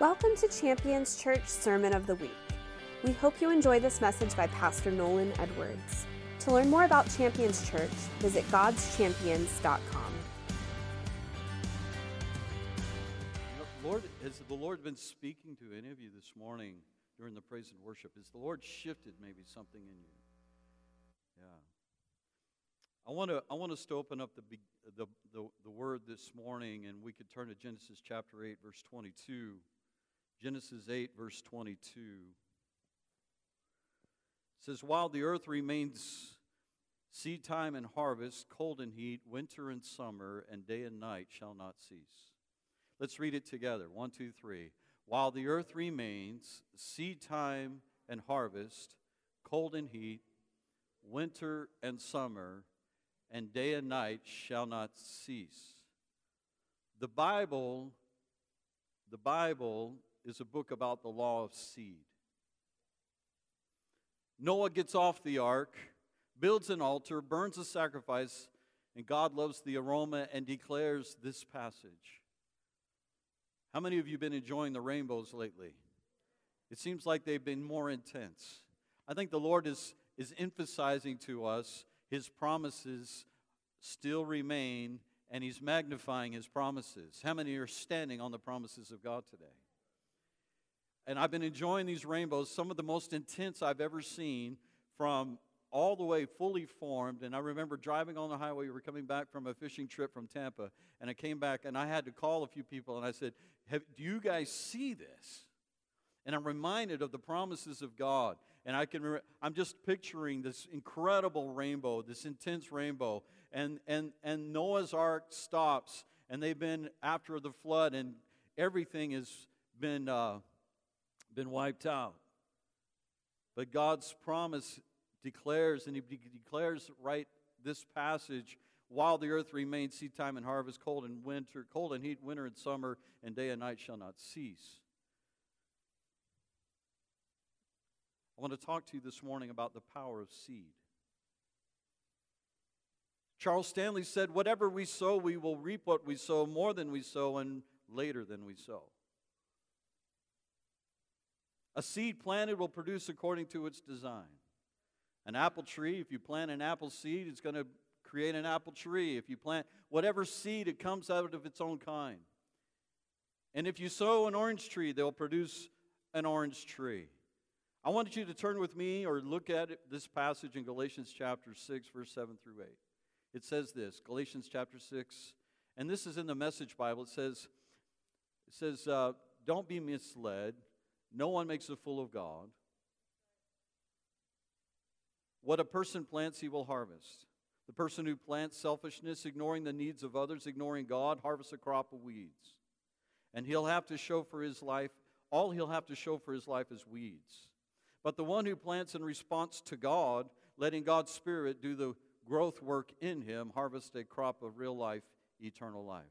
Welcome to Champions Church Sermon of the Week. We hope you enjoy this message by Pastor Nolan Edwards. To learn more about Champions Church, visit godschampions.com. Lord, has the Lord been speaking to any of you this morning during the praise and worship? Has the Lord shifted maybe something in you? Yeah. I want to I want us to open up the, the, the, the word this morning, and we could turn to Genesis chapter 8, verse 22. Genesis 8, verse 22 says, While the earth remains seed time and harvest, cold and heat, winter and summer, and day and night shall not cease. Let's read it together. One, two, three. While the earth remains, seed time and harvest, cold and heat, winter and summer, and day and night shall not cease. The Bible, the Bible is a book about the law of seed. Noah gets off the ark, builds an altar, burns a sacrifice, and God loves the aroma and declares this passage. How many of you been enjoying the rainbows lately? It seems like they've been more intense. I think the Lord is, is emphasizing to us his promises still remain, and he's magnifying his promises. How many are standing on the promises of God today? And I've been enjoying these rainbows, some of the most intense I've ever seen from all the way fully formed. And I remember driving on the highway, we were coming back from a fishing trip from Tampa, and I came back and I had to call a few people and I said, Do you guys see this? And I'm reminded of the promises of God. And I can, I'm just picturing this incredible rainbow, this intense rainbow. And, and, and Noah's ark stops, and they've been after the flood, and everything has been uh, been wiped out. But God's promise declares, and He declares right this passage while the earth remains seed time and harvest, cold and winter, cold and heat, winter and summer, and day and night shall not cease. I want to talk to you this morning about the power of seed. Charles Stanley said, Whatever we sow, we will reap what we sow, more than we sow, and later than we sow. A seed planted will produce according to its design. An apple tree, if you plant an apple seed, it's going to create an apple tree. If you plant whatever seed, it comes out of its own kind. And if you sow an orange tree, they'll produce an orange tree. I want you to turn with me or look at it, this passage in Galatians chapter 6, verse 7 through 8. It says this Galatians chapter 6, and this is in the Message Bible. It says, it says uh, Don't be misled. No one makes a fool of God. What a person plants, he will harvest. The person who plants selfishness, ignoring the needs of others, ignoring God, harvests a crop of weeds. And he'll have to show for his life, all he'll have to show for his life is weeds. But the one who plants in response to God, letting God's Spirit do the growth work in him, harvests a crop of real life, eternal life.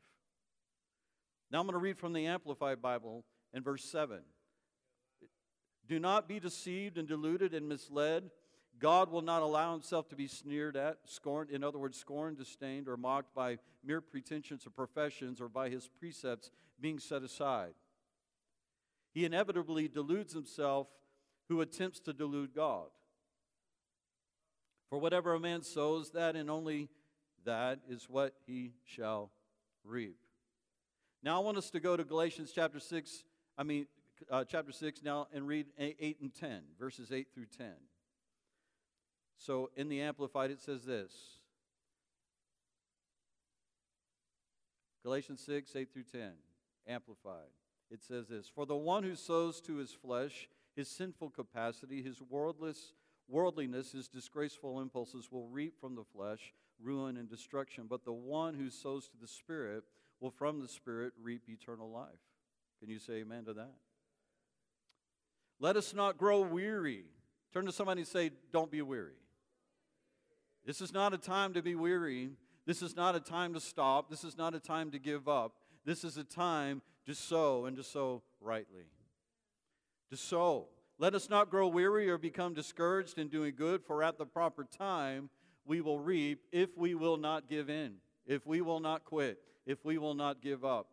Now I'm going to read from the Amplified Bible in verse 7. Do not be deceived and deluded and misled. God will not allow himself to be sneered at, scorned, in other words, scorned, disdained, or mocked by mere pretensions or professions or by his precepts being set aside. He inevitably deludes himself who attempts to delude God. For whatever a man sows, that and only that is what he shall reap. Now I want us to go to Galatians chapter 6, I mean, uh, chapter 6 now and read 8 and 10, verses 8 through 10. So in the Amplified, it says this Galatians 6, 8 through 10, Amplified. It says this For the one who sows to his flesh his sinful capacity, his worldless, worldliness, his disgraceful impulses will reap from the flesh ruin and destruction. But the one who sows to the Spirit will from the Spirit reap eternal life. Can you say amen to that? Let us not grow weary. Turn to somebody and say, Don't be weary. This is not a time to be weary. This is not a time to stop. This is not a time to give up. This is a time to sow and to sow rightly. To sow. Let us not grow weary or become discouraged in doing good, for at the proper time we will reap if we will not give in, if we will not quit, if we will not give up.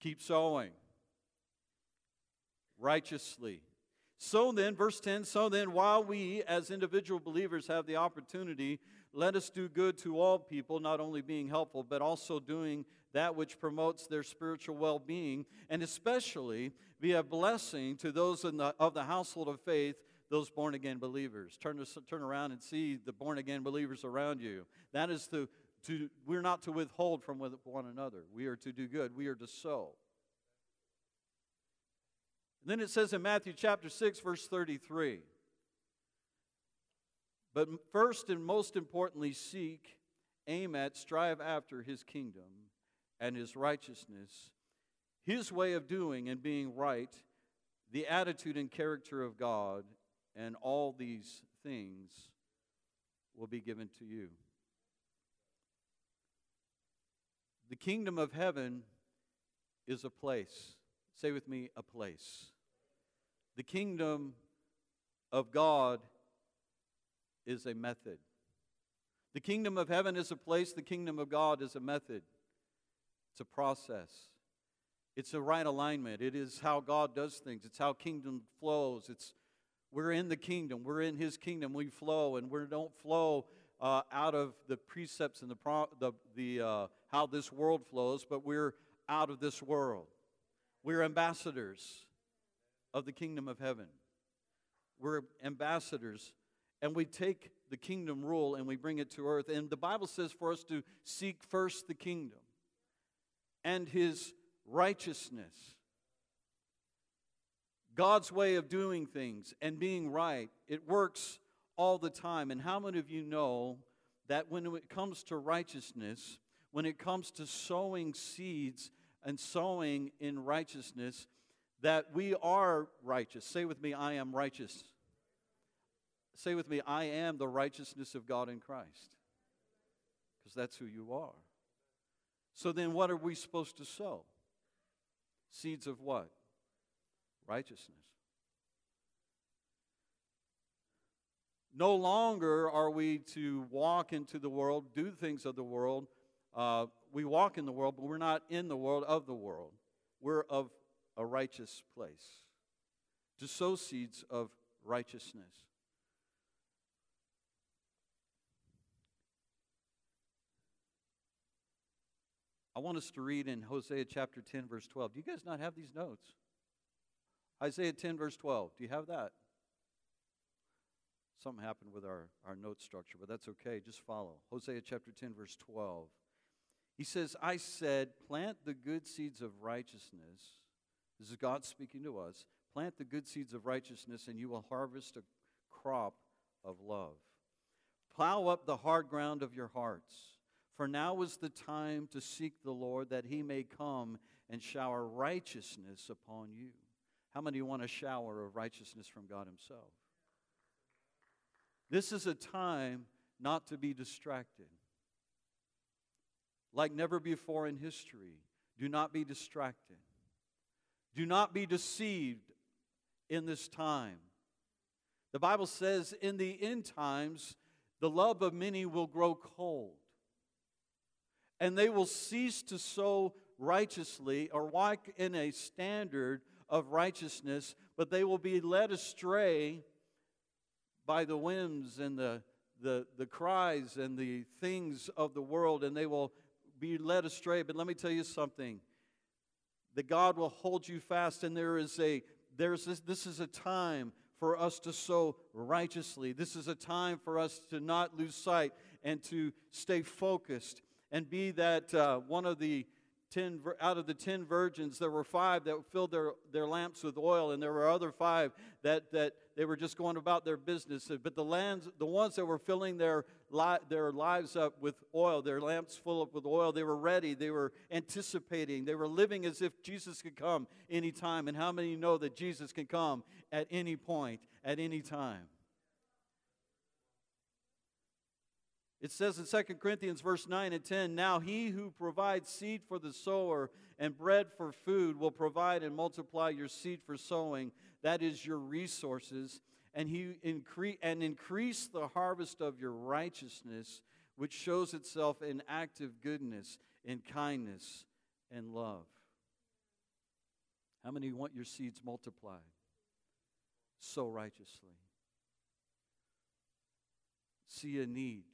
Keep sowing righteously. So then, verse 10 so then, while we as individual believers have the opportunity, let us do good to all people, not only being helpful, but also doing that which promotes their spiritual well being, and especially be a blessing to those the, of the household of faith, those born again believers. Turn, to, turn around and see the born again believers around you. That is to, to, we're not to withhold from one another. We are to do good, we are to sow. And then it says in Matthew chapter 6, verse 33 But first and most importantly, seek, aim at, strive after his kingdom and his righteousness, his way of doing and being right, the attitude and character of God, and all these things will be given to you. The kingdom of heaven is a place. Say with me, a place. The kingdom of God is a method. The kingdom of heaven is a place, the kingdom of God is a method. It's a process. It's a right alignment. It is how God does things. It's how kingdom flows. It's we're in the kingdom. We're in His kingdom. We flow, and we don't flow uh, out of the precepts and the, pro- the, the uh, how this world flows, but we're out of this world. We're ambassadors of the kingdom of heaven. We're ambassadors, and we take the kingdom rule and we bring it to earth. And the Bible says for us to seek first the kingdom and his righteousness. God's way of doing things and being right, it works all the time. And how many of you know that when it comes to righteousness, when it comes to sowing seeds and sowing in righteousness, that we are righteous. Say with me, I am righteous. Say with me, I am the righteousness of God in Christ. Because that's who you are. So then, what are we supposed to sow? Seeds of what? Righteousness. No longer are we to walk into the world, do things of the world. Uh, we walk in the world, but we're not in the world of the world. We're of a righteous place, to sow seeds of righteousness. I want us to read in Hosea chapter 10, verse 12. Do you guys not have these notes? Isaiah 10, verse 12. Do you have that? Something happened with our, our note structure, but that's okay. Just follow. Hosea chapter 10, verse 12. He says, I said, plant the good seeds of righteousness this is God speaking to us. Plant the good seeds of righteousness, and you will harvest a crop of love. Plow up the hard ground of your hearts. For now is the time to seek the Lord, that he may come and shower righteousness upon you. How many want a shower of righteousness from God Himself? This is a time not to be distracted. Like never before in history, do not be distracted. Do not be deceived in this time. The Bible says in the end times, the love of many will grow cold, and they will cease to sow righteously or walk in a standard of righteousness, but they will be led astray by the whims and the, the, the cries and the things of the world, and they will be led astray. But let me tell you something that God will hold you fast, and there is a there's this, this is a time for us to sow righteously. This is a time for us to not lose sight and to stay focused and be that uh, one of the ten out of the ten virgins there were five that filled their, their lamps with oil and there were other five that, that they were just going about their business. But the lands the ones that were filling their, their lives up with oil their lamps full up with oil they were ready they were anticipating they were living as if jesus could come anytime and how many know that jesus can come at any point at any time It says in 2 Corinthians verse 9 and 10, Now he who provides seed for the sower and bread for food will provide and multiply your seed for sowing, that is your resources, and he increase and increase the harvest of your righteousness, which shows itself in active goodness, in kindness, and love. How many want your seeds multiplied? so righteously. See a need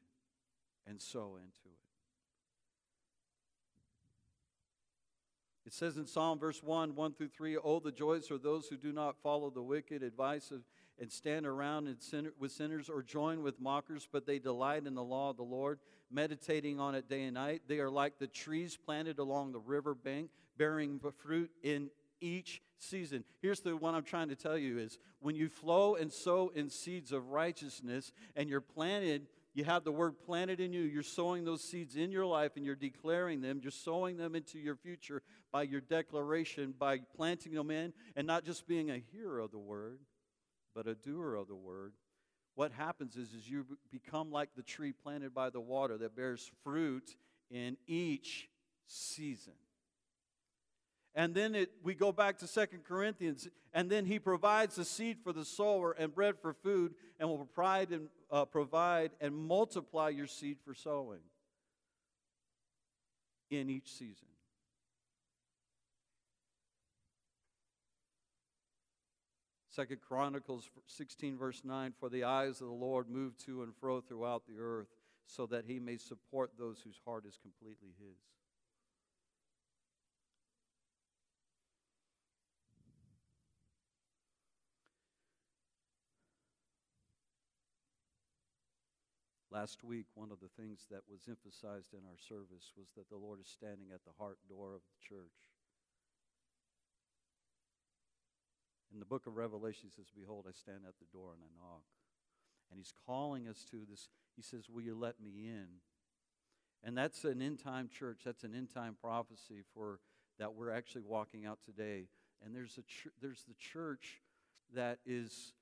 and sow into it. It says in Psalm verse 1, 1 through 3, Oh, the joys are those who do not follow the wicked advice of, and stand around and sinner, with sinners or join with mockers, but they delight in the law of the Lord, meditating on it day and night. They are like the trees planted along the river bank, bearing fruit in each season. Here's the one I'm trying to tell you is when you flow and sow in seeds of righteousness and you're planted you have the word planted in you. You're sowing those seeds in your life and you're declaring them. You're sowing them into your future by your declaration, by planting them in, and not just being a hearer of the word, but a doer of the word. What happens is, is you become like the tree planted by the water that bears fruit in each season. And then it, we go back to Second Corinthians, and then he provides the seed for the sower and bread for food, and will provide and, uh, provide and multiply your seed for sowing in each season. Second Chronicles 16, verse 9 For the eyes of the Lord move to and fro throughout the earth, so that he may support those whose heart is completely his. Last week, one of the things that was emphasized in our service was that the Lord is standing at the heart door of the church. In the book of Revelation, he says, Behold, I stand at the door and I knock. And he's calling us to this. He says, Will you let me in? And that's an end time church. That's an end time prophecy for that we're actually walking out today. And there's, a ch- there's the church that is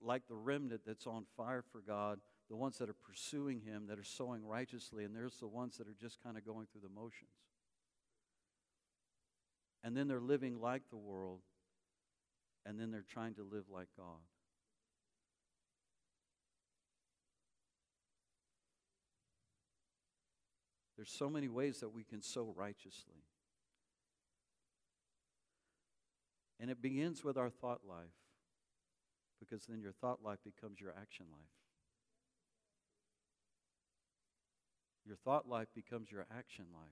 like the remnant that's on fire for God the ones that are pursuing Him, that are sowing righteously, and there's the ones that are just kind of going through the motions. And then they're living like the world, and then they're trying to live like God. There's so many ways that we can sow righteously. And it begins with our thought life, because then your thought life becomes your action life. Your thought life becomes your action life.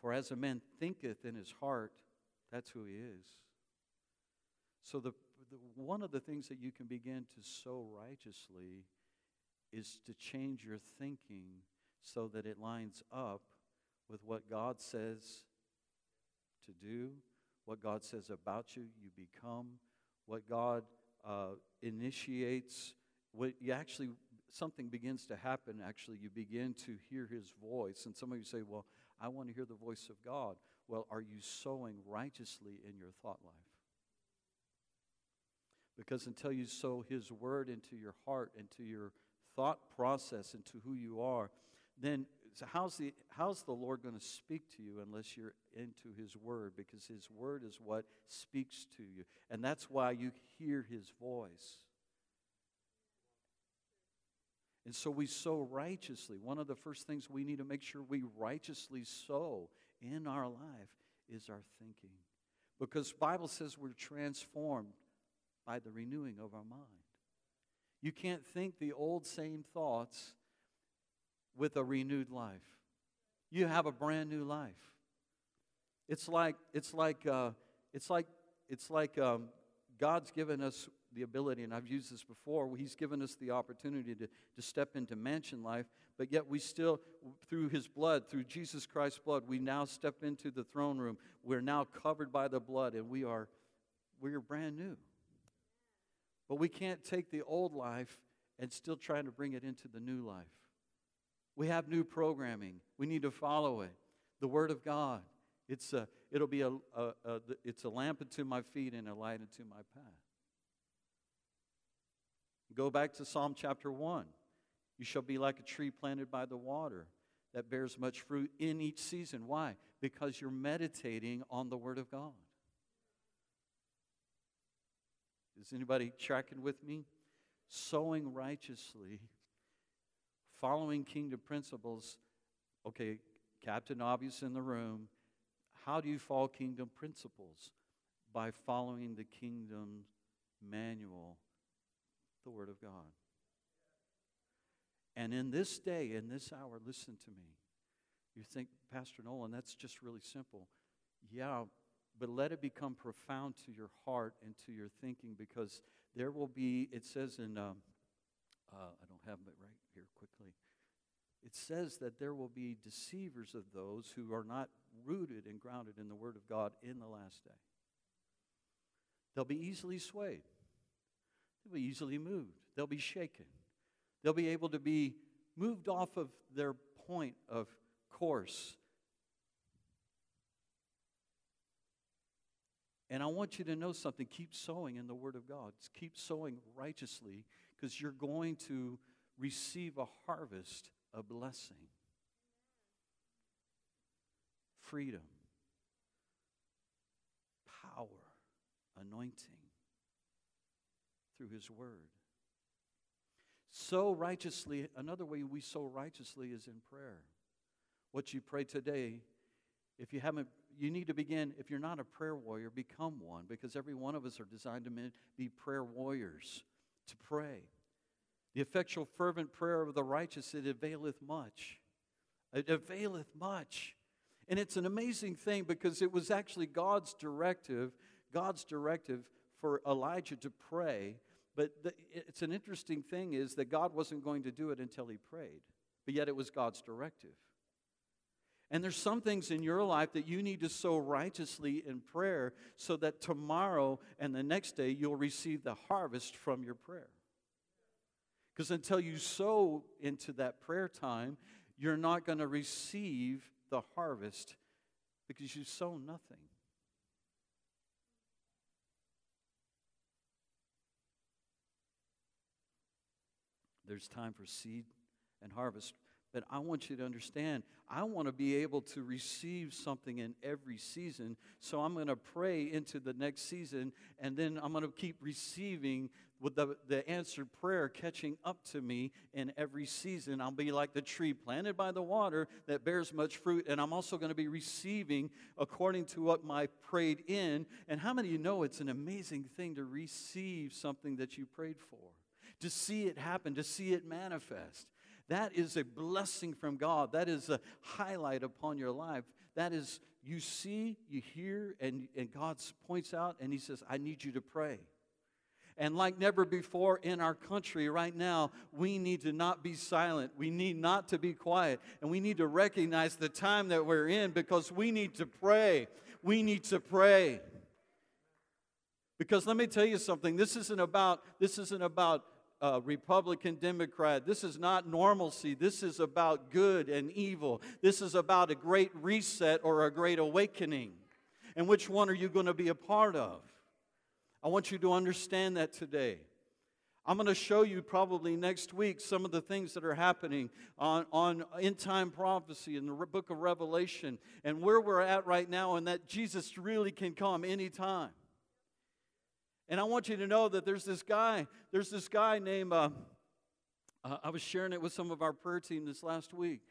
For as a man thinketh in his heart, that's who he is. So, the, the, one of the things that you can begin to sow righteously is to change your thinking so that it lines up with what God says to do, what God says about you, you become, what God uh, initiates, what you actually something begins to happen, actually, you begin to hear his voice. And some of you say, Well, I want to hear the voice of God. Well, are you sowing righteously in your thought life? Because until you sow his word into your heart, into your thought process, into who you are, then so how's the how's the Lord going to speak to you unless you're into his word because his word is what speaks to you and that's why you hear his voice and so we sow righteously. One of the first things we need to make sure we righteously sow in our life is our thinking. Because Bible says we're transformed by the renewing of our mind. You can't think the old same thoughts with a renewed life. You have a brand new life. It's like it's like uh, it's like it's like um, God's given us the ability, and I've used this before, He's given us the opportunity to, to step into mansion life, but yet we still, through His blood, through Jesus Christ's blood, we now step into the throne room. We're now covered by the blood, and we are, we are brand new. But we can't take the old life and still try to bring it into the new life. We have new programming. We need to follow it. The Word of God. It's a, it'll be a, a, a, it's a lamp unto my feet and a light unto my path. Go back to Psalm chapter 1. You shall be like a tree planted by the water that bears much fruit in each season. Why? Because you're meditating on the Word of God. Is anybody tracking with me? Sowing righteously, following kingdom principles. Okay, Captain Obvious in the room. How do you follow kingdom principles? By following the kingdom manual, the Word of God. And in this day, in this hour, listen to me. You think, Pastor Nolan, that's just really simple. Yeah, but let it become profound to your heart and to your thinking because there will be, it says in, um, uh, I don't have it right here quickly. It says that there will be deceivers of those who are not rooted and grounded in the Word of God in the last day. They'll be easily swayed, they'll be easily moved, they'll be shaken, they'll be able to be moved off of their point of course. And I want you to know something. Keep sowing in the Word of God. Keep sowing righteously because you're going to receive a harvest a blessing, freedom, power, anointing through His Word. So righteously. Another way we sow righteously is in prayer. What you pray today, if you haven't, you need to begin. If you're not a prayer warrior, become one because every one of us are designed to be prayer warriors, to pray. The effectual, fervent prayer of the righteous, it availeth much. It availeth much. And it's an amazing thing because it was actually God's directive, God's directive for Elijah to pray. But the, it's an interesting thing is that God wasn't going to do it until he prayed. But yet it was God's directive. And there's some things in your life that you need to sow righteously in prayer so that tomorrow and the next day you'll receive the harvest from your prayer. Because until you sow into that prayer time, you're not going to receive the harvest because you sow nothing. There's time for seed and harvest. But I want you to understand, I want to be able to receive something in every season. So I'm going to pray into the next season, and then I'm going to keep receiving with the, the answered prayer catching up to me in every season. I'll be like the tree planted by the water that bears much fruit, and I'm also going to be receiving according to what my prayed in. And how many of you know it's an amazing thing to receive something that you prayed for? To see it happen, to see it manifest. That is a blessing from God. That is a highlight upon your life. That is, you see, you hear, and, and God points out and He says, I need you to pray. And like never before in our country right now, we need to not be silent. We need not to be quiet. And we need to recognize the time that we're in because we need to pray. We need to pray. Because let me tell you something, this isn't about, this isn't about uh, Republican, Democrat. This is not normalcy. This is about good and evil. This is about a great reset or a great awakening. And which one are you going to be a part of? I want you to understand that today. I'm going to show you probably next week some of the things that are happening on, on end time prophecy in the book of Revelation and where we're at right now, and that Jesus really can come anytime. And I want you to know that there's this guy, there's this guy named, uh, uh, I was sharing it with some of our prayer team this last week.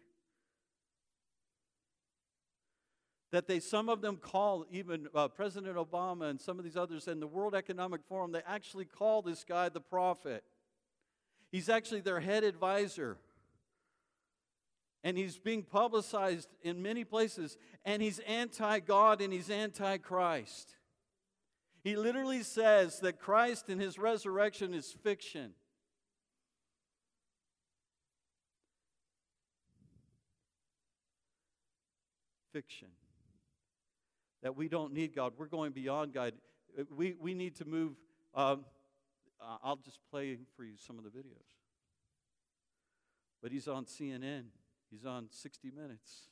That they, some of them call, even uh, President Obama and some of these others, in the World Economic Forum, they actually call this guy the prophet. He's actually their head advisor. And he's being publicized in many places, and he's anti God and he's anti Christ. He literally says that Christ and his resurrection is fiction. Fiction. That we don't need God. We're going beyond God. We, we need to move. Um, I'll just play for you some of the videos. But he's on CNN, he's on 60 Minutes.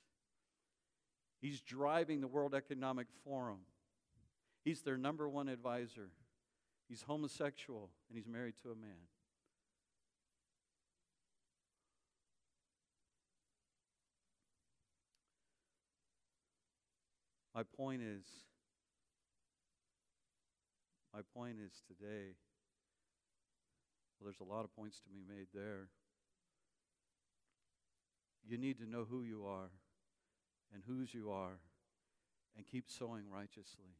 He's driving the World Economic Forum. He's their number one advisor. He's homosexual and he's married to a man. My point is, my point is today, well, there's a lot of points to be made there. You need to know who you are and whose you are and keep sowing righteously.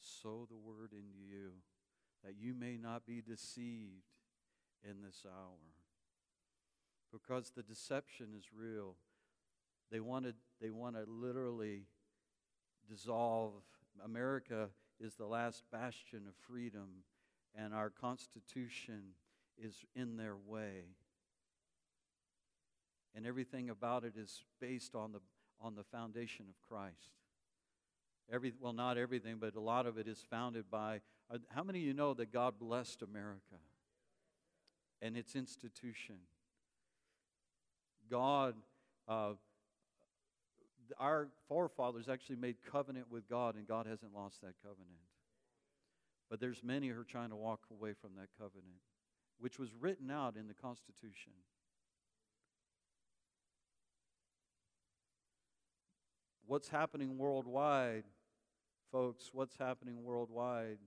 Sow the word into you that you may not be deceived in this hour. Because the deception is real. They wanted they want to literally dissolve America is the last bastion of freedom and our constitution is in their way. And everything about it is based on the on the foundation of Christ. Every, well, not everything, but a lot of it is founded by. Uh, how many of you know that God blessed America and its institution? God, uh, our forefathers actually made covenant with God, and God hasn't lost that covenant. But there's many who are trying to walk away from that covenant, which was written out in the Constitution. what's happening worldwide, folks, what's happening worldwide,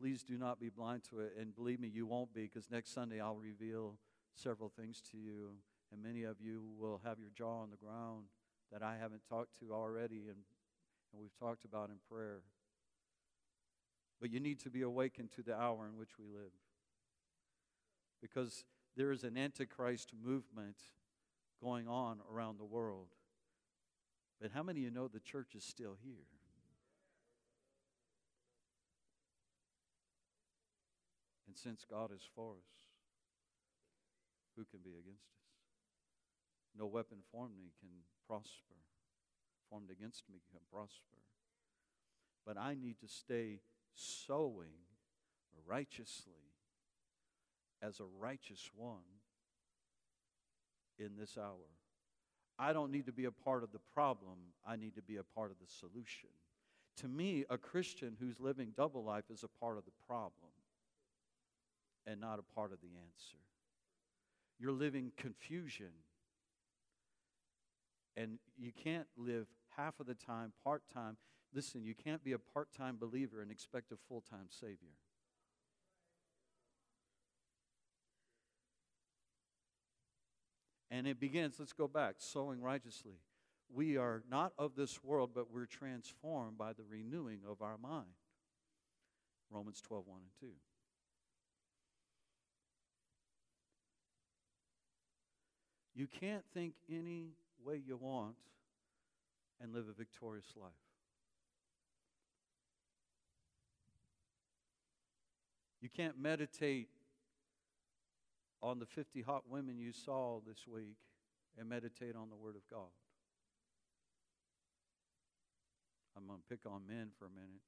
please do not be blind to it. And believe me, you won't be, because next Sunday I'll reveal several things to you, and many of you will have your jaw on the ground that I haven't talked to already and, and we've talked about in prayer. But you need to be awakened to the hour in which we live. Because there is an antichrist movement going on around the world. But how many of you know the church is still here? And since God is for us, who can be against us? No weapon formed me can prosper. Formed against me can prosper. But I need to stay sowing righteously as a righteous one in this hour. I don't need to be a part of the problem, I need to be a part of the solution. To me, a Christian who's living double life is a part of the problem and not a part of the answer. You're living confusion. And you can't live half of the time, part time. Listen, you can't be a part time believer and expect a full time Savior. And it begins, let's go back, sowing righteously. We are not of this world, but we're transformed by the renewing of our mind. Romans 12, 1 and 2. You can't think any way you want and live a victorious life. You can't meditate on the 50 hot women you saw this week and meditate on the Word of God. I'm going to pick on men for a minute.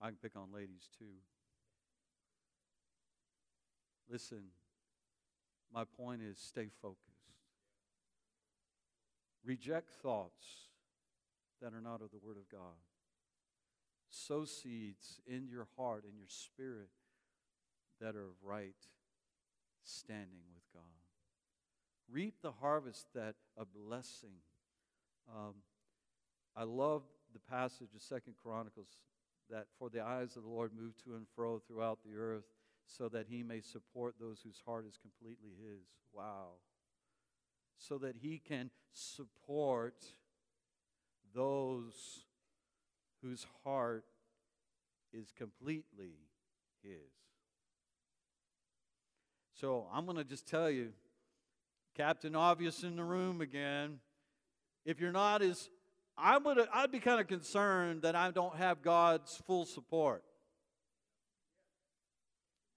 I can pick on ladies too. Listen, my point is stay focused. Reject thoughts that are not of the Word of God. Sow seeds in your heart, in your spirit that are of right standing with God. Reap the harvest that a blessing. Um, I love the passage of Second Chronicles that for the eyes of the Lord move to and fro throughout the earth so that he may support those whose heart is completely his. Wow. So that he can support those whose heart is completely his. So I'm going to just tell you, Captain Obvious in the room again. If you're not as, I would, I'd be kind of concerned that I don't have God's full support.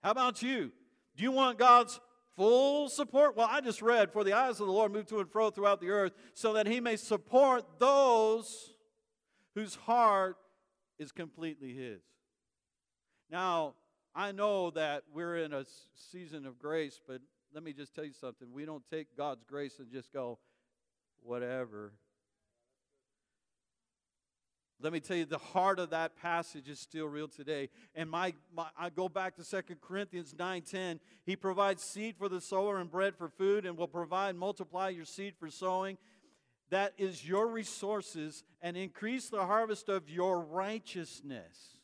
How about you? Do you want God's full support? Well, I just read, For the eyes of the Lord move to and fro throughout the earth, so that he may support those whose heart is completely his. Now, I know that we're in a season of grace, but let me just tell you something. We don't take God's grace and just go, whatever. Let me tell you, the heart of that passage is still real today. And my, my I go back to 2 Corinthians 9:10. He provides seed for the sower and bread for food, and will provide multiply your seed for sowing. That is your resources, and increase the harvest of your righteousness.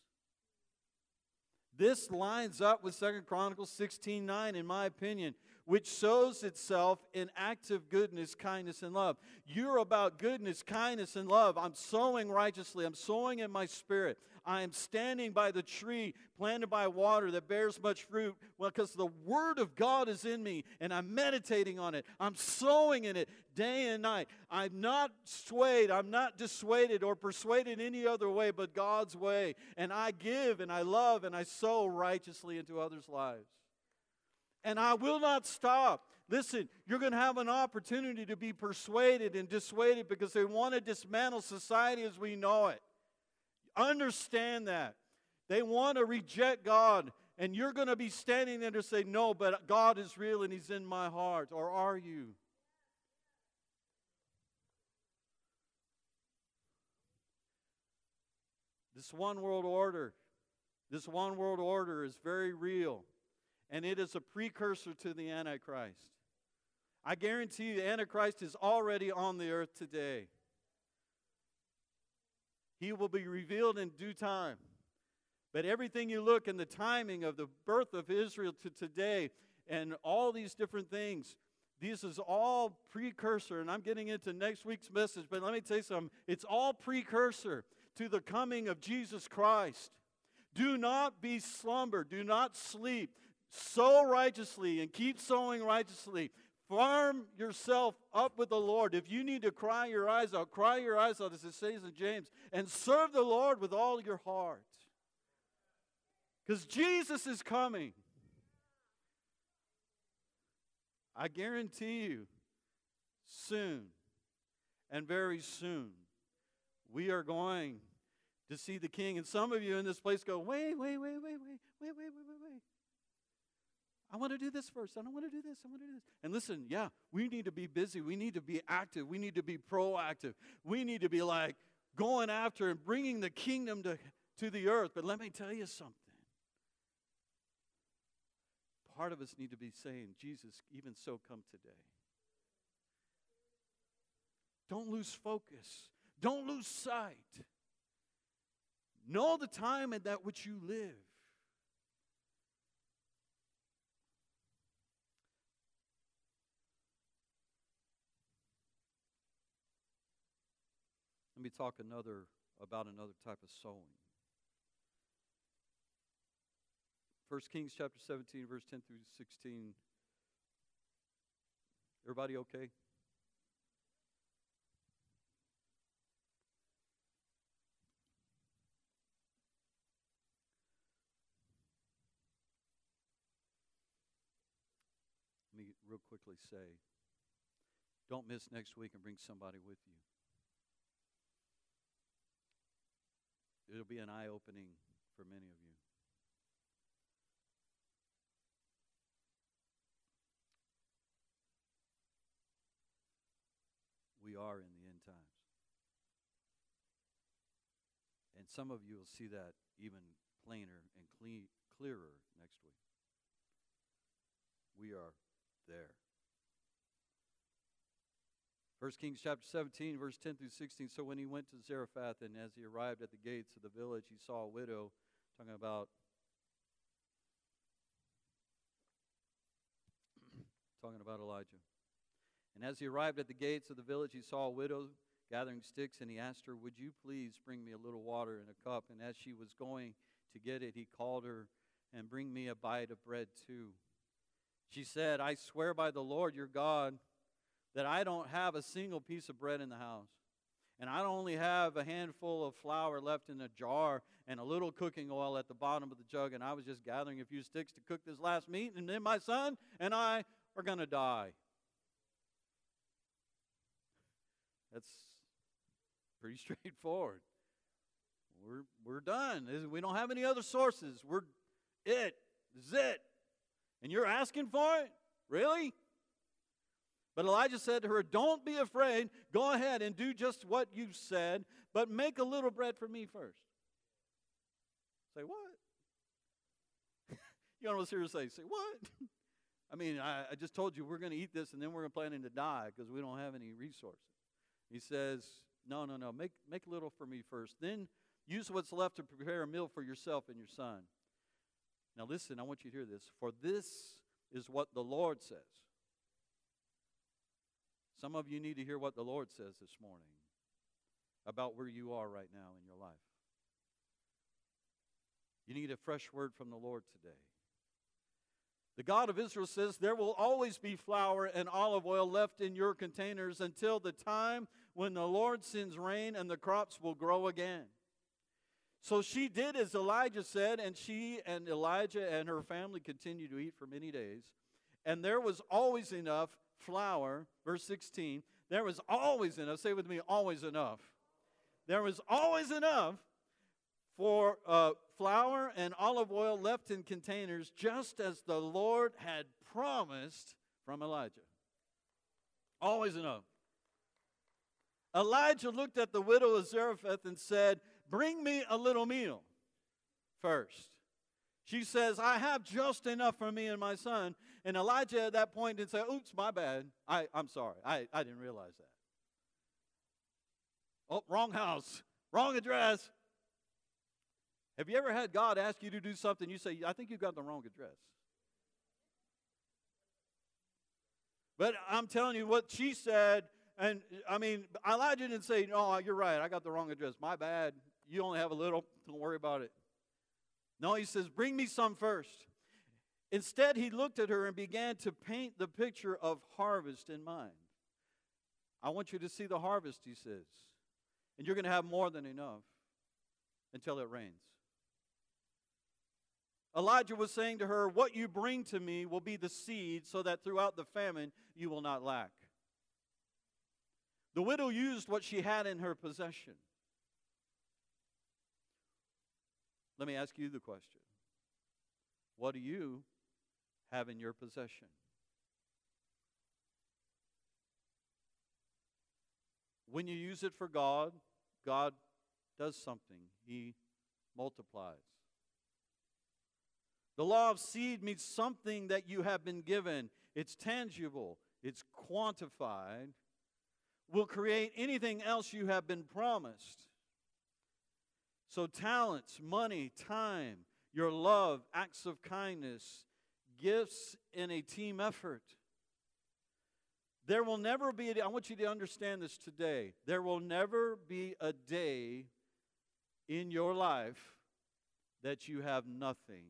This lines up with Second Chronicles 16:9, in my opinion. Which shows itself in acts of goodness, kindness, and love. You're about goodness, kindness, and love. I'm sowing righteously. I'm sowing in my spirit. I am standing by the tree planted by water that bears much fruit. Well, because the word of God is in me and I'm meditating on it. I'm sowing in it day and night. I'm not swayed. I'm not dissuaded or persuaded any other way but God's way. And I give and I love and I sow righteously into others' lives and I will not stop. Listen, you're going to have an opportunity to be persuaded and dissuaded because they want to dismantle society as we know it. Understand that. They want to reject God, and you're going to be standing there to say, No, but God is real and He's in my heart. Or are you? This one world order, this one world order is very real and it is a precursor to the Antichrist. I guarantee you, the Antichrist is already on the earth today. He will be revealed in due time. But everything you look in the timing of the birth of Israel to today and all these different things, this is all precursor. And I'm getting into next week's message, but let me tell you something. It's all precursor to the coming of Jesus Christ. Do not be slumber. Do not sleep sow righteously and keep sowing righteously. Farm yourself up with the Lord. If you need to cry your eyes out, cry your eyes out, as it says in James, and serve the Lord with all your heart. Because Jesus is coming. I guarantee you, soon and very soon, we are going to see the King. And some of you in this place go, wait, wait, wait, wait, wait, wait, wait, wait, wait, wait. I want to do this first. I don't want to do this. I want to do this. And listen, yeah, we need to be busy. We need to be active. We need to be proactive. We need to be like going after and bringing the kingdom to, to the earth. But let me tell you something. Part of us need to be saying, Jesus, even so, come today. Don't lose focus. Don't lose sight. Know the time in that which you live. Me talk another about another type of sowing. 1 Kings chapter 17, verse 10 through 16. Everybody okay? Let me real quickly say don't miss next week and bring somebody with you. It'll be an eye opening for many of you. We are in the end times. And some of you will see that even plainer and clean, clearer next week. We are there. 1 Kings chapter 17, verse 10 through 16. So when he went to Zarephath, and as he arrived at the gates of the village, he saw a widow, talking about talking about Elijah. And as he arrived at the gates of the village, he saw a widow gathering sticks, and he asked her, Would you please bring me a little water in a cup? And as she was going to get it, he called her, And bring me a bite of bread too. She said, I swear by the Lord your God that I don't have a single piece of bread in the house. And I only have a handful of flour left in a jar and a little cooking oil at the bottom of the jug. And I was just gathering a few sticks to cook this last meat. And then my son and I are going to die. That's pretty straightforward. We're, we're done. We don't have any other sources. We're it. This is it. And you're asking for it? Really? But Elijah said to her, Don't be afraid. Go ahead and do just what you said, but make a little bread for me first. Say, What? you almost hear her say, Say, What? I mean, I, I just told you we're going to eat this and then we're planning to die because we don't have any resources. He says, No, no, no. Make, make a little for me first. Then use what's left to prepare a meal for yourself and your son. Now, listen, I want you to hear this. For this is what the Lord says. Some of you need to hear what the Lord says this morning about where you are right now in your life. You need a fresh word from the Lord today. The God of Israel says, There will always be flour and olive oil left in your containers until the time when the Lord sends rain and the crops will grow again. So she did as Elijah said, and she and Elijah and her family continued to eat for many days. And there was always enough flour, verse 16. There was always enough, say with me, always enough. There was always enough for uh, flour and olive oil left in containers, just as the Lord had promised from Elijah. Always enough. Elijah looked at the widow of Zarephath and said, Bring me a little meal first. She says, I have just enough for me and my son. And Elijah at that point didn't say, Oops, my bad. I, I'm sorry. I, I didn't realize that. Oh, wrong house, wrong address. Have you ever had God ask you to do something? You say, I think you got the wrong address. But I'm telling you what she said, and I mean, Elijah didn't say, No, you're right, I got the wrong address. My bad. You only have a little. Don't worry about it. No, he says, Bring me some first. Instead, he looked at her and began to paint the picture of harvest in mind. I want you to see the harvest, he says. And you're going to have more than enough until it rains. Elijah was saying to her, What you bring to me will be the seed, so that throughout the famine you will not lack. The widow used what she had in her possession. Let me ask you the question What do you have in your possession? When you use it for God, God does something, He multiplies. The law of seed means something that you have been given. It's tangible, it's quantified, will create anything else you have been promised. So, talents, money, time, your love, acts of kindness, gifts in a team effort. There will never be, a, I want you to understand this today. There will never be a day in your life that you have nothing.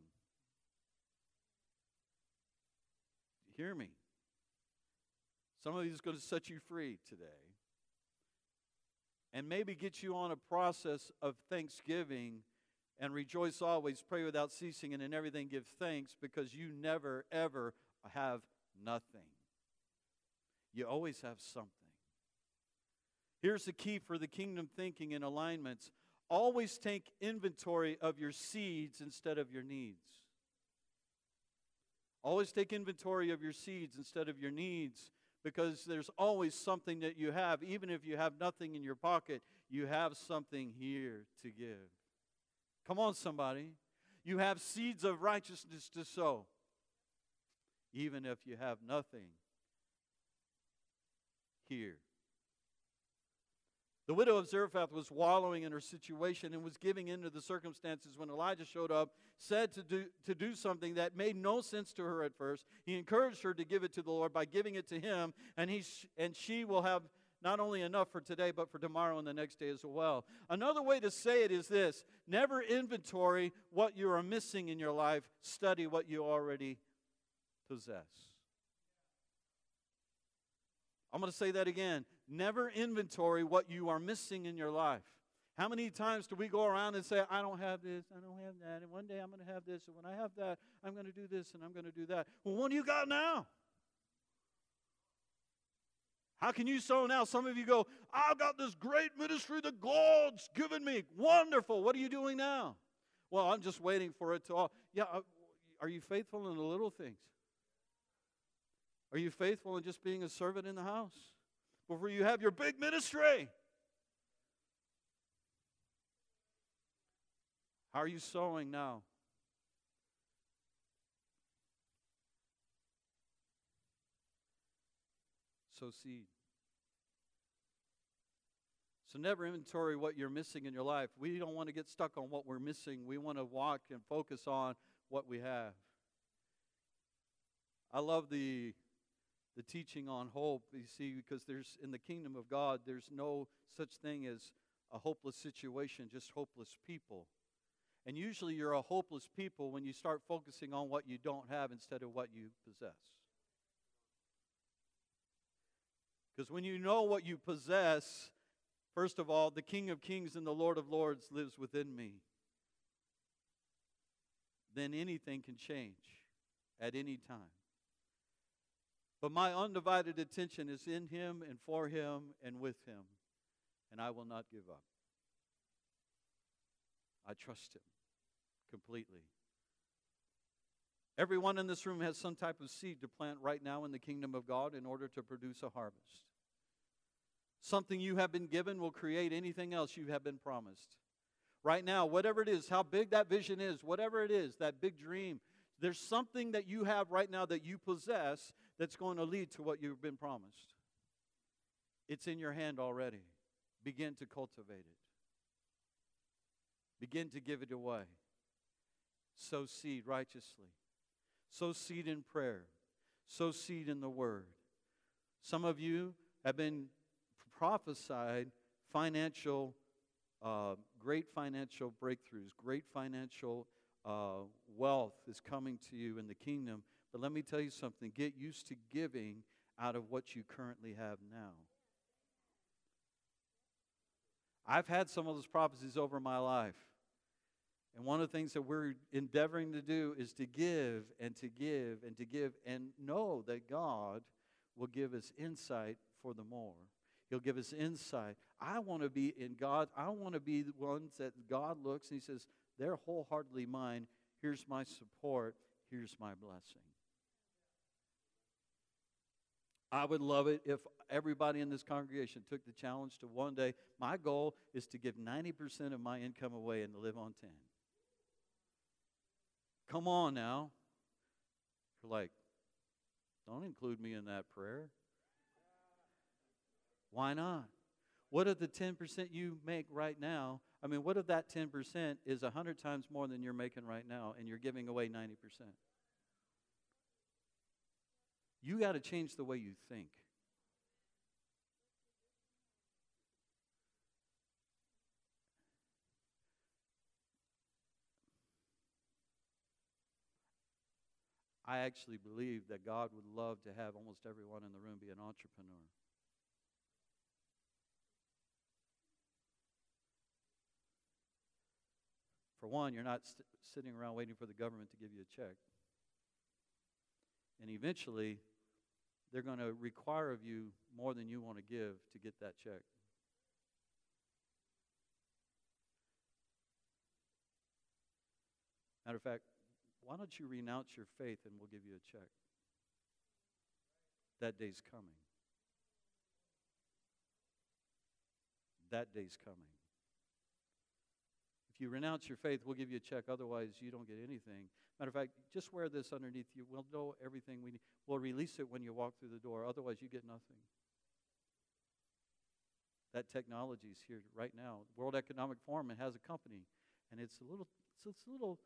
Hear me. Some of these is going to set you free today. And maybe get you on a process of thanksgiving and rejoice always, pray without ceasing, and in everything give thanks because you never, ever have nothing. You always have something. Here's the key for the kingdom thinking and alignments always take inventory of your seeds instead of your needs. Always take inventory of your seeds instead of your needs because there's always something that you have. Even if you have nothing in your pocket, you have something here to give. Come on, somebody. You have seeds of righteousness to sow, even if you have nothing here. The widow of Zarephath was wallowing in her situation and was giving in to the circumstances when Elijah showed up, said to do, to do something that made no sense to her at first. He encouraged her to give it to the Lord by giving it to him, and, he, and she will have not only enough for today, but for tomorrow and the next day as well. Another way to say it is this never inventory what you are missing in your life, study what you already possess. I'm going to say that again. Never inventory what you are missing in your life. How many times do we go around and say, I don't have this, I don't have that, and one day I'm going to have this, and when I have that, I'm going to do this, and I'm going to do that. Well, what do you got now? How can you sow now? Some of you go, I've got this great ministry that God's given me. Wonderful. What are you doing now? Well, I'm just waiting for it to all. Yeah, uh, are you faithful in the little things? Are you faithful in just being a servant in the house? before you have your big ministry. How are you sowing now? Sow seed. So never inventory what you're missing in your life. We don't want to get stuck on what we're missing. We want to walk and focus on what we have. I love the the teaching on hope. You see, because there's in the kingdom of God, there's no such thing as a hopeless situation, just hopeless people. And usually you're a hopeless people when you start focusing on what you don't have instead of what you possess. Because when you know what you possess, first of all, the King of Kings and the Lord of Lords lives within me. Then anything can change at any time. But my undivided attention is in Him and for Him and with Him, and I will not give up. I trust Him completely. Everyone in this room has some type of seed to plant right now in the kingdom of God in order to produce a harvest. Something you have been given will create anything else you have been promised. Right now, whatever it is, how big that vision is, whatever it is, that big dream, there's something that you have right now that you possess that's going to lead to what you've been promised. It's in your hand already. Begin to cultivate it, begin to give it away. Sow seed righteously, sow seed in prayer, sow seed in the word. Some of you have been prophesied financial, uh, great financial breakthroughs, great financial uh, wealth is coming to you in the kingdom. But let me tell you something get used to giving out of what you currently have now. I've had some of those prophecies over my life. And one of the things that we're endeavoring to do is to give and to give and to give and know that God will give us insight for the more. He'll give us insight. I want to be in God. I want to be the ones that God looks and He says, they're wholeheartedly mine. Here's my support. Here's my blessing. I would love it if everybody in this congregation took the challenge to one day. My goal is to give 90% of my income away and to live on 10. Come on now. You're like, don't include me in that prayer. Why not? What if the 10% you make right now? I mean, what if that 10% is 100 times more than you're making right now and you're giving away 90%? You got to change the way you think. I actually believe that God would love to have almost everyone in the room be an entrepreneur. For one, you're not st- sitting around waiting for the government to give you a check. And eventually, they're going to require of you more than you want to give to get that check. Matter of fact, why don't you renounce your faith and we'll give you a check? That day's coming. That day's coming. If you renounce your faith, we'll give you a check. Otherwise, you don't get anything. Matter of fact, just wear this underneath you. We'll know everything we need. We'll release it when you walk through the door. Otherwise, you get nothing. That technology is here right now. World Economic Forum has a company, and it's a little, it's a little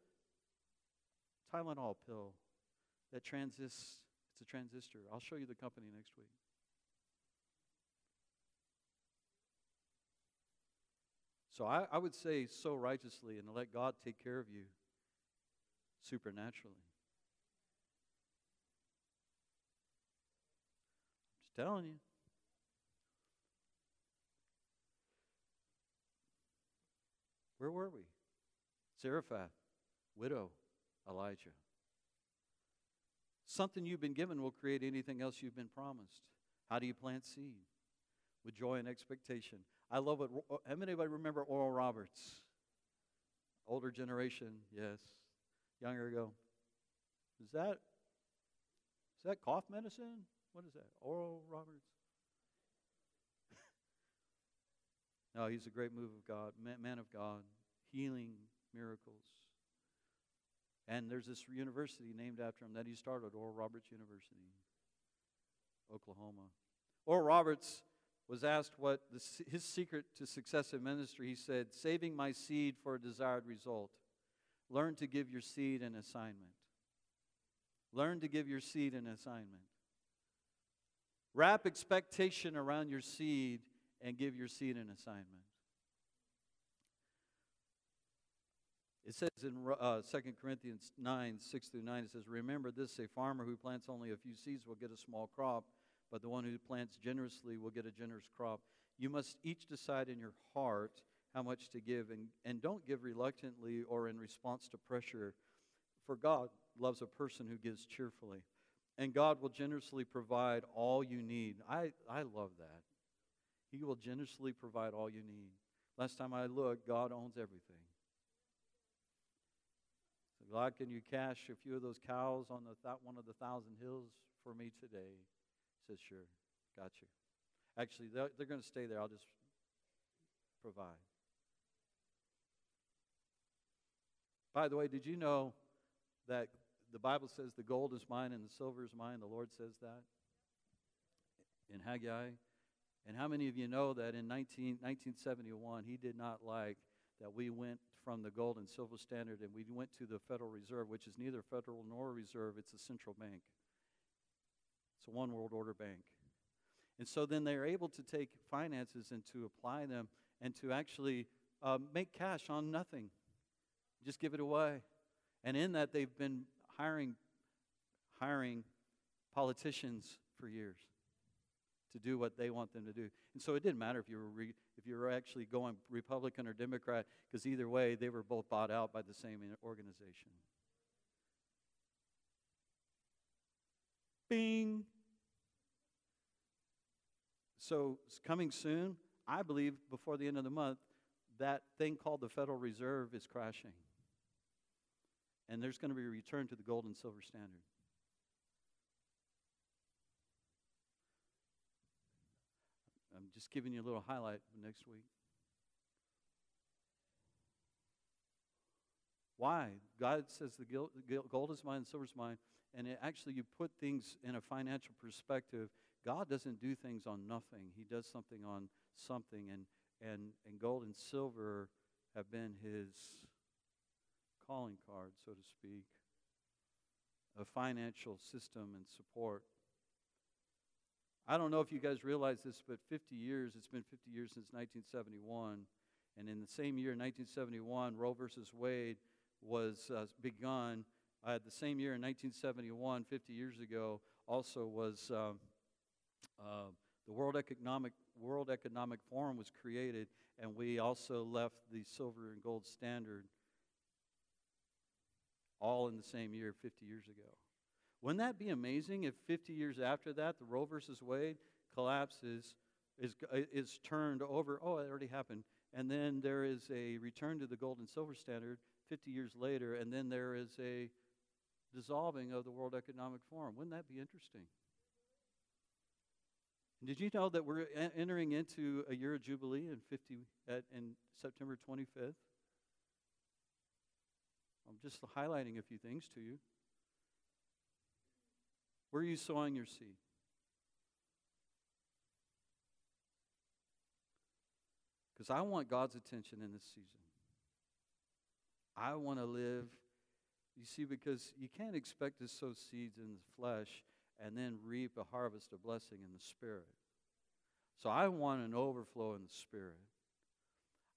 Tylenol pill that transists. It's a transistor. I'll show you the company next week. So I, I would say so righteously and let God take care of you supernaturally. I'm just telling you. Where were we? Zarephath, widow, Elijah. Something you've been given will create anything else you've been promised. How do you plant seed? With joy and expectation. I love it. How many of you remember Oral Roberts? Older generation, yes. Younger ago. Is that is that cough medicine? What is that? Oral Roberts? no, he's a great move of God, man, man of God, healing miracles. And there's this university named after him that he started, Oral Roberts University, Oklahoma. Oral Roberts was asked what the, his secret to success in ministry, he said, saving my seed for a desired result. Learn to give your seed an assignment. Learn to give your seed an assignment. Wrap expectation around your seed and give your seed an assignment. It says in uh, 2 Corinthians 9, 6 through 9, it says, Remember this a farmer who plants only a few seeds will get a small crop, but the one who plants generously will get a generous crop. You must each decide in your heart how much to give, and, and don't give reluctantly or in response to pressure, for God loves a person who gives cheerfully. And God will generously provide all you need. I, I love that. He will generously provide all you need. Last time I looked, God owns everything. God, can you cash a few of those cows on the th- one of the thousand hills for me today? He says, sure, got you. Actually, they're, they're going to stay there. I'll just provide. By the way, did you know that the Bible says the gold is mine and the silver is mine? The Lord says that in Haggai. And how many of you know that in 19, 1971, he did not like that we went from the gold and silver standard and we went to the Federal Reserve, which is neither federal nor reserve, it's a central bank. It's a one world order bank. And so then they're able to take finances and to apply them and to actually uh, make cash on nothing. Just give it away. And in that, they've been hiring, hiring politicians for years to do what they want them to do. And so it didn't matter if you were re, if you were actually going Republican or Democrat, because either way, they were both bought out by the same organization. Bing. So coming soon, I believe before the end of the month, that thing called the Federal Reserve is crashing and there's going to be a return to the gold and silver standard. I'm just giving you a little highlight next week. Why? God says the gold is mine, silver is mine, and actually you put things in a financial perspective. God doesn't do things on nothing. He does something on something, and and and gold and silver have been His calling card, so to speak, a financial system and support. I don't know if you guys realize this, but 50 years, it's been 50 years since 1971. And in the same year, 1971, Roe versus Wade was uh, begun. Uh, the same year in 1971, 50 years ago, also was um, uh, the World Economic World Economic Forum was created, and we also left the silver and gold standard all in the same year 50 years ago. Wouldn't that be amazing if 50 years after that, the Roe versus Wade collapses, is, is turned over? Oh, it already happened. And then there is a return to the gold and silver standard 50 years later, and then there is a dissolving of the World Economic Forum. Wouldn't that be interesting? Did you know that we're entering into a year of Jubilee in 50 at, in September 25th? I'm just highlighting a few things to you. Where are you sowing your seed? Because I want God's attention in this season. I want to live, you see, because you can't expect to sow seeds in the flesh and then reap a harvest of blessing in the spirit. So I want an overflow in the spirit.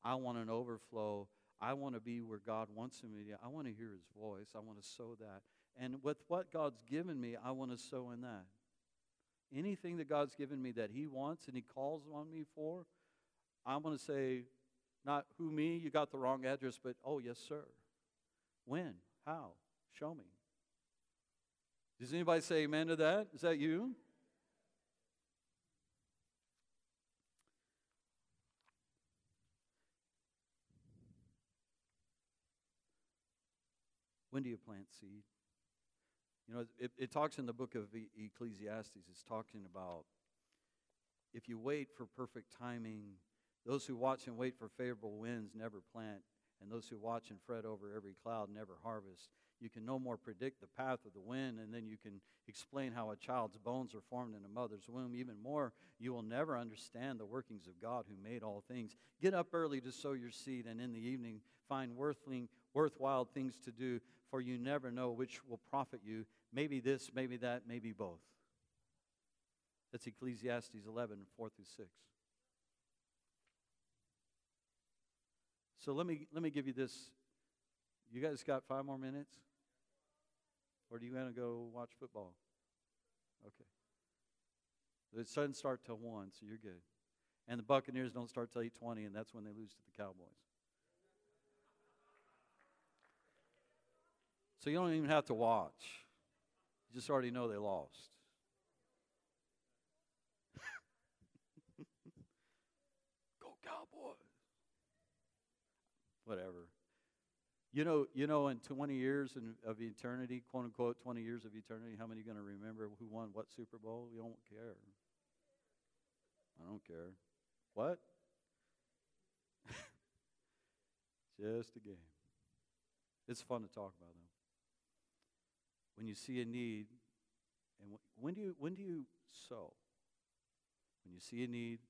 I want an overflow I want to be where God wants me to. I want to hear his voice. I want to sow that. And with what God's given me, I want to sow in that. Anything that God's given me that he wants and he calls on me for, I want to say, not who me, you got the wrong address, but oh, yes, sir. When? How? Show me. Does anybody say amen to that? Is that you? When do you plant seed? You know, it, it talks in the book of Ecclesiastes, it's talking about if you wait for perfect timing, those who watch and wait for favorable winds never plant, and those who watch and fret over every cloud never harvest. You can no more predict the path of the wind, and then you can explain how a child's bones are formed in a mother's womb. Even more, you will never understand the workings of God who made all things. Get up early to sow your seed, and in the evening find worthling, worthwhile things to do, for you never know which will profit you, maybe this, maybe that, maybe both. That's Ecclesiastes 11, 4 through 6. So let me, let me give you this. You guys got five more minutes? Or do you want to go watch football? Okay. The doesn't start till 1, so you're good. And the Buccaneers don't start till 8:20, and that's when they lose to the Cowboys. So you don't even have to watch. You just already know they lost. Go Cowboys. Whatever. You know, you know, in 20 years in, of eternity, quote unquote, 20 years of eternity, how many are going to remember who won what Super Bowl? We don't care. I don't care. What? Just a game. It's fun to talk about, though. When you see a need, and when do you when do you sow? When you see a need,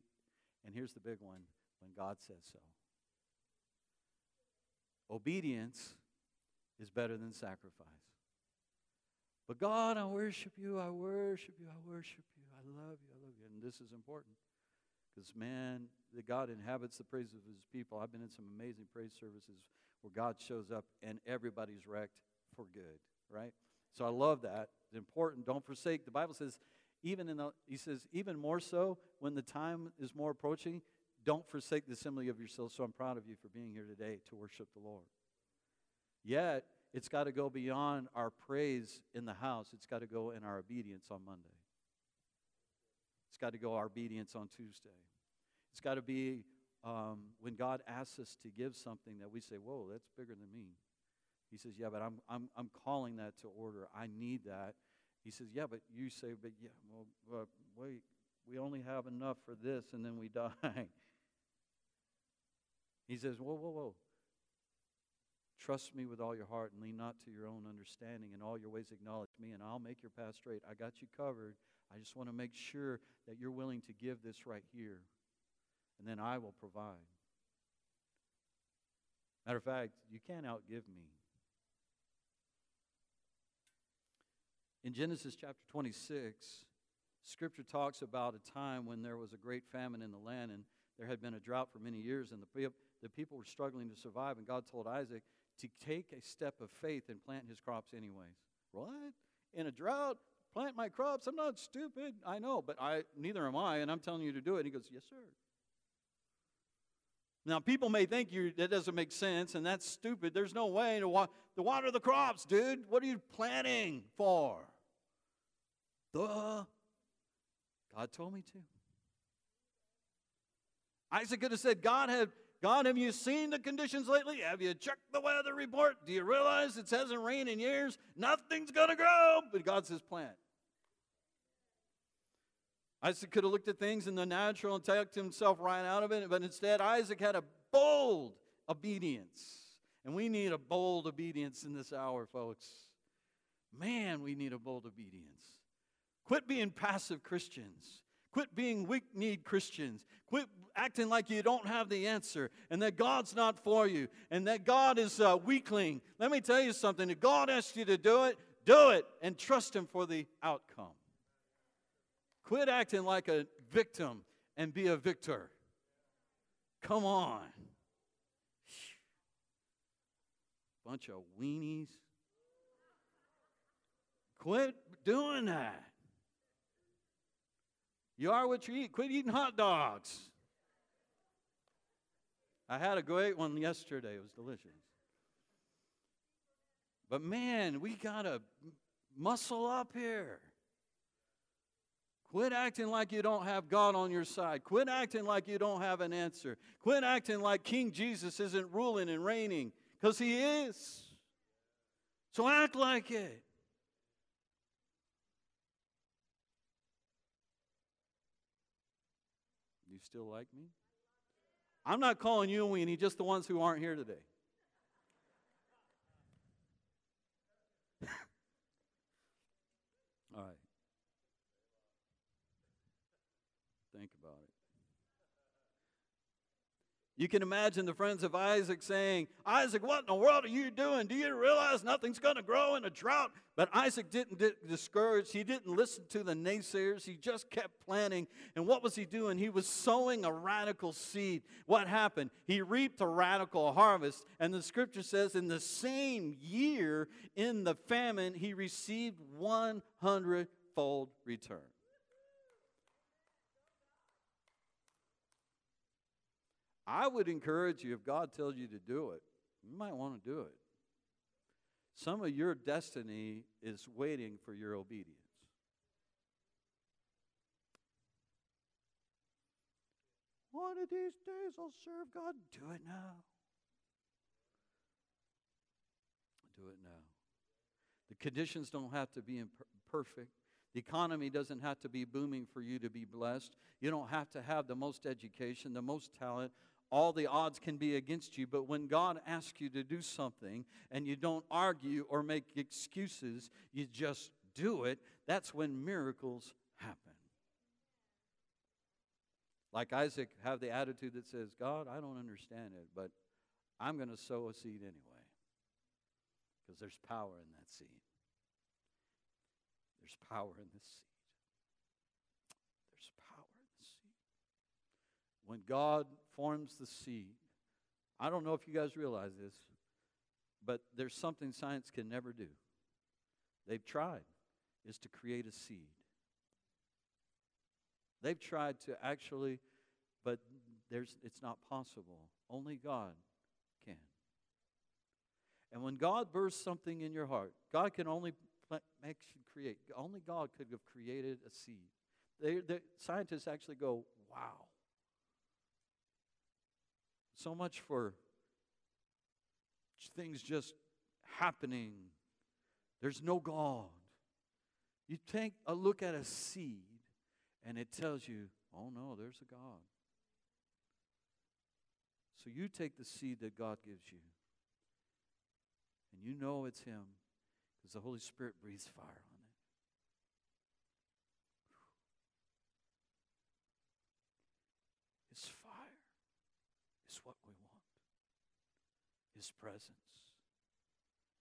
and here's the big one: when God says so. Obedience is better than sacrifice. But God, I worship you, I worship you, I worship you, I love you, I love you. And this is important. Because, man, that God inhabits the praises of his people. I've been in some amazing praise services where God shows up and everybody's wrecked for good, right? So I love that. It's important. Don't forsake. The Bible says, even in the, he says, even more so when the time is more approaching, don't forsake the assembly of yourselves. So I'm proud of you for being here today to worship the Lord. Yet, it's got to go beyond our praise in the house, it's got to go in our obedience on Monday. It's got to go our obedience on Tuesday. It's got to be um, when God asks us to give something that we say, Whoa, that's bigger than me. He says, Yeah, but I'm, I'm, I'm calling that to order. I need that. He says, Yeah, but you say, But yeah, well, wait, we only have enough for this and then we die. He says, Whoa, whoa, whoa. Trust me with all your heart and lean not to your own understanding. In all your ways, acknowledge me, and I'll make your path straight. I got you covered. I just want to make sure that you're willing to give this right here, and then I will provide. Matter of fact, you can't outgive me. In Genesis chapter 26, Scripture talks about a time when there was a great famine in the land, and there had been a drought for many years, and the, the people were struggling to survive. And God told Isaac to take a step of faith and plant his crops anyways. What? In a drought? Plant my crops? I'm not stupid. I know, but I neither am I, and I'm telling you to do it. And he goes, Yes, sir. Now, people may think you that doesn't make sense, and that's stupid. There's no way to, wa- to water the crops, dude. What are you planting for? Duh. God told me to. Isaac could have said, God, have, God, have you seen the conditions lately? Have you checked the weather report? Do you realize it hasn't rained in years? Nothing's going to grow. But God says, plant. Isaac could have looked at things in the natural and talked himself right out of it, but instead, Isaac had a bold obedience. And we need a bold obedience in this hour, folks. Man, we need a bold obedience. Quit being passive Christians. Quit being weak kneed Christians. Quit acting like you don't have the answer and that God's not for you and that God is a weakling. Let me tell you something. If God asks you to do it, do it and trust Him for the outcome. Quit acting like a victim and be a victor. Come on. Bunch of weenies. Quit doing that. You are what you eat. Quit eating hot dogs. I had a great one yesterday. It was delicious. But man, we got to muscle up here. Quit acting like you don't have God on your side. Quit acting like you don't have an answer. Quit acting like King Jesus isn't ruling and reigning because he is. So act like it. Still like me? I'm not calling you a weenie, just the ones who aren't here today. All right. Think about it. You can imagine the friends of Isaac saying, Isaac, what in the world are you doing? Do you realize nothing's going to grow in a drought? But Isaac didn't get discouraged. He didn't listen to the naysayers. He just kept planting. And what was he doing? He was sowing a radical seed. What happened? He reaped a radical harvest. And the scripture says, in the same year, in the famine, he received 100 fold return. I would encourage you, if God tells you to do it, you might want to do it. Some of your destiny is waiting for your obedience. One of these days I'll serve God. Do it now. Do it now. The conditions don't have to be perfect. The economy doesn't have to be booming for you to be blessed. You don't have to have the most education, the most talent, all the odds can be against you. But when God asks you to do something and you don't argue or make excuses, you just do it, that's when miracles happen. Like Isaac, have the attitude that says, God, I don't understand it, but I'm going to sow a seed anyway. Because there's power in that seed. There's power in this seed. There's power in the seed. When God forms the seed. I don't know if you guys realize this, but there's something science can never do. They've tried, is to create a seed. They've tried to actually, but there's, it's not possible. Only God can. And when God bursts something in your heart, God can only make create. Only God could have created a seed. They, they, scientists actually go, wow. So much for things just happening. There's no God. You take a look at a seed and it tells you, oh no, there's a God. So you take the seed that God gives you and you know it's Him because the Holy Spirit breathes fire on His presence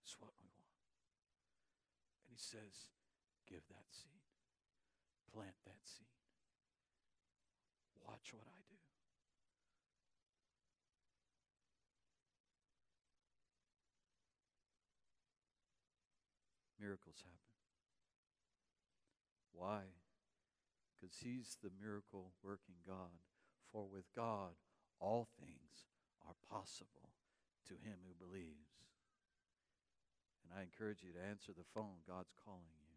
is what we want. And He says, Give that seed, plant that seed. Watch what I do. Miracles happen. Why? Because He's the miracle working God. For with God, all things are possible to him who believes. And I encourage you to answer the phone. God's calling you.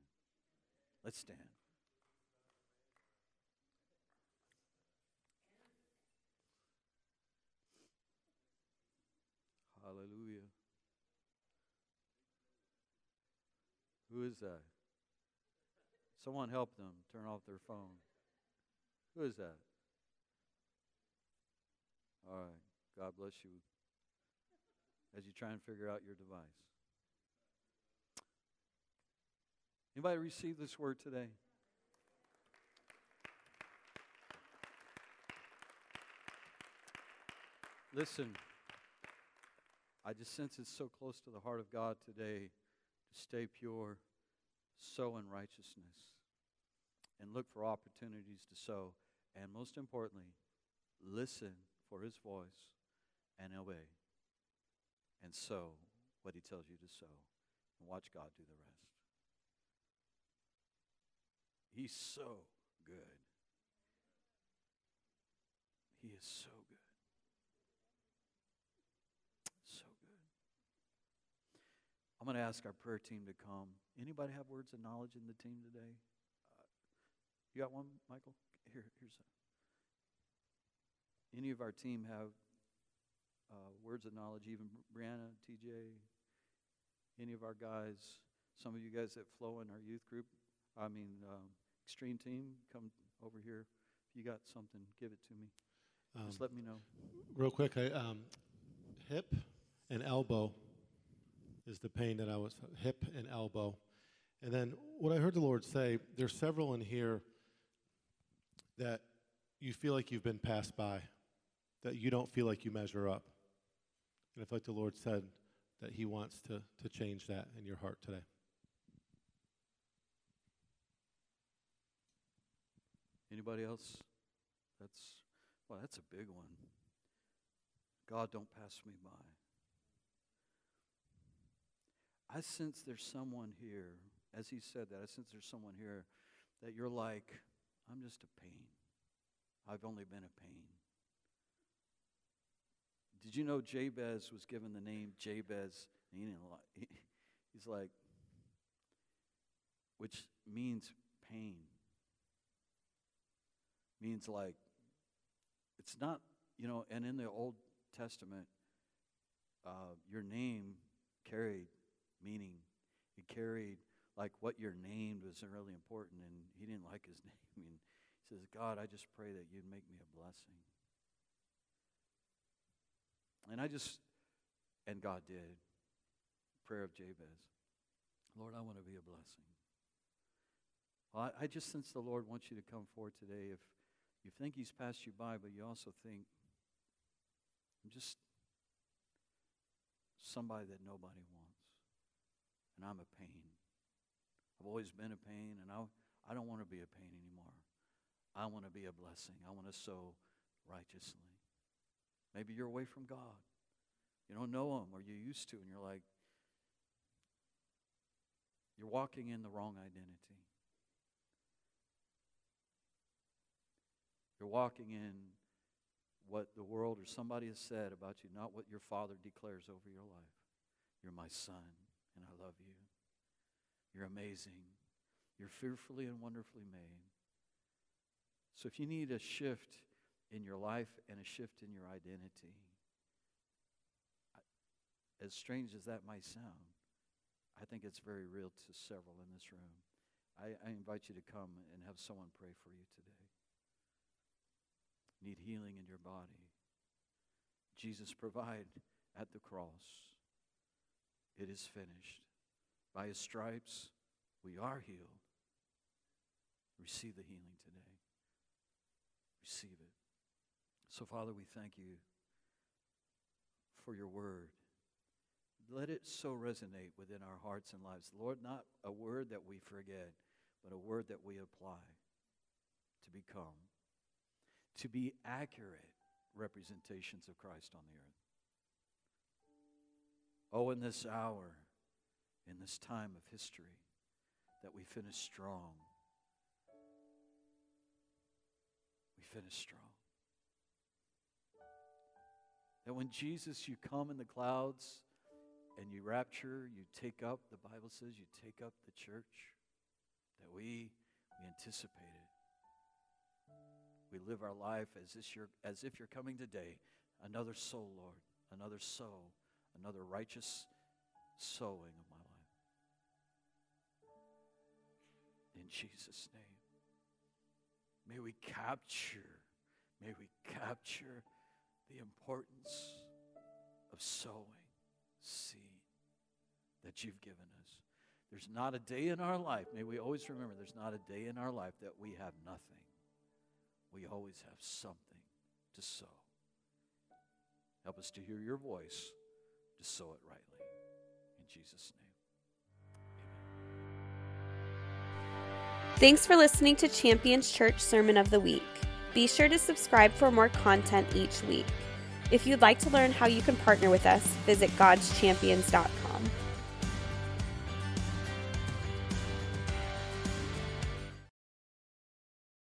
Let's stand. Hallelujah. Who is that? Someone help them turn off their phone. Who is that? All right. God bless you as you try and figure out your device. Anybody receive this word today? Listen, I just sense it's so close to the heart of God today to stay pure, sow in righteousness, and look for opportunities to sow. And most importantly, listen for his voice and obey and sow what he tells you to sow and watch God do the rest. He's so good. He is so good. So good. I'm going to ask our prayer team to come. Anybody have words of knowledge in the team today? Uh, you got one, Michael? Here, here's a. Any of our team have uh, words of knowledge, even Brianna, TJ, any of our guys, some of you guys that flow in our youth group, I mean, um, extreme team, come over here. If you got something, give it to me. Um, Just let me know. Real quick, I, um, hip and elbow is the pain that I was, hip and elbow. And then what I heard the Lord say, there's several in here that you feel like you've been passed by that you don't feel like you measure up. And I feel like the Lord said that He wants to, to change that in your heart today. Anybody else? That's well, that's a big one. God, don't pass me by. I sense there's someone here, as he said that, I sense there's someone here that you're like, I'm just a pain. I've only been a pain. You know Jabez was given the name Jabez? He didn't like, he's like, which means pain. Means like, it's not, you know, and in the Old Testament, uh, your name carried meaning. It carried like what you're named was really important, and he didn't like his name. Mean, he says, God, I just pray that you'd make me a blessing. And I just, and God did. Prayer of Jabez. Lord, I want to be a blessing. Well, I, I just sense the Lord wants you to come forward today. If you think He's passed you by, but you also think, I'm just somebody that nobody wants. And I'm a pain. I've always been a pain, and I, I don't want to be a pain anymore. I want to be a blessing. I want to sow righteously. Maybe you're away from God. You don't know Him, or you used to, and you're like, you're walking in the wrong identity. You're walking in what the world or somebody has said about you, not what your Father declares over your life. You're my son, and I love you. You're amazing. You're fearfully and wonderfully made. So if you need a shift in your life and a shift in your identity. As strange as that might sound, I think it's very real to several in this room. I, I invite you to come and have someone pray for you today. Need healing in your body. Jesus provide at the cross. It is finished. By his stripes, we are healed. Receive the healing today. Receive it. So, Father, we thank you for your word. Let it so resonate within our hearts and lives. Lord, not a word that we forget, but a word that we apply to become, to be accurate representations of Christ on the earth. Oh, in this hour, in this time of history, that we finish strong. We finish strong. That when Jesus, you come in the clouds and you rapture, you take up, the Bible says you take up the church, that we, we anticipate it. We live our life as if, you're, as if you're coming today. Another soul, Lord, another soul, another righteous sowing of my life. In Jesus' name. May we capture, may we capture the importance of sowing seed that you've given us. There's not a day in our life, may we always remember, there's not a day in our life that we have nothing. We always have something to sow. Help us to hear your voice, to sow it rightly. In Jesus' name. Amen. Thanks for listening to Champions Church Sermon of the Week. Be sure to subscribe for more content each week. If you'd like to learn how you can partner with us, visit godschampions.com.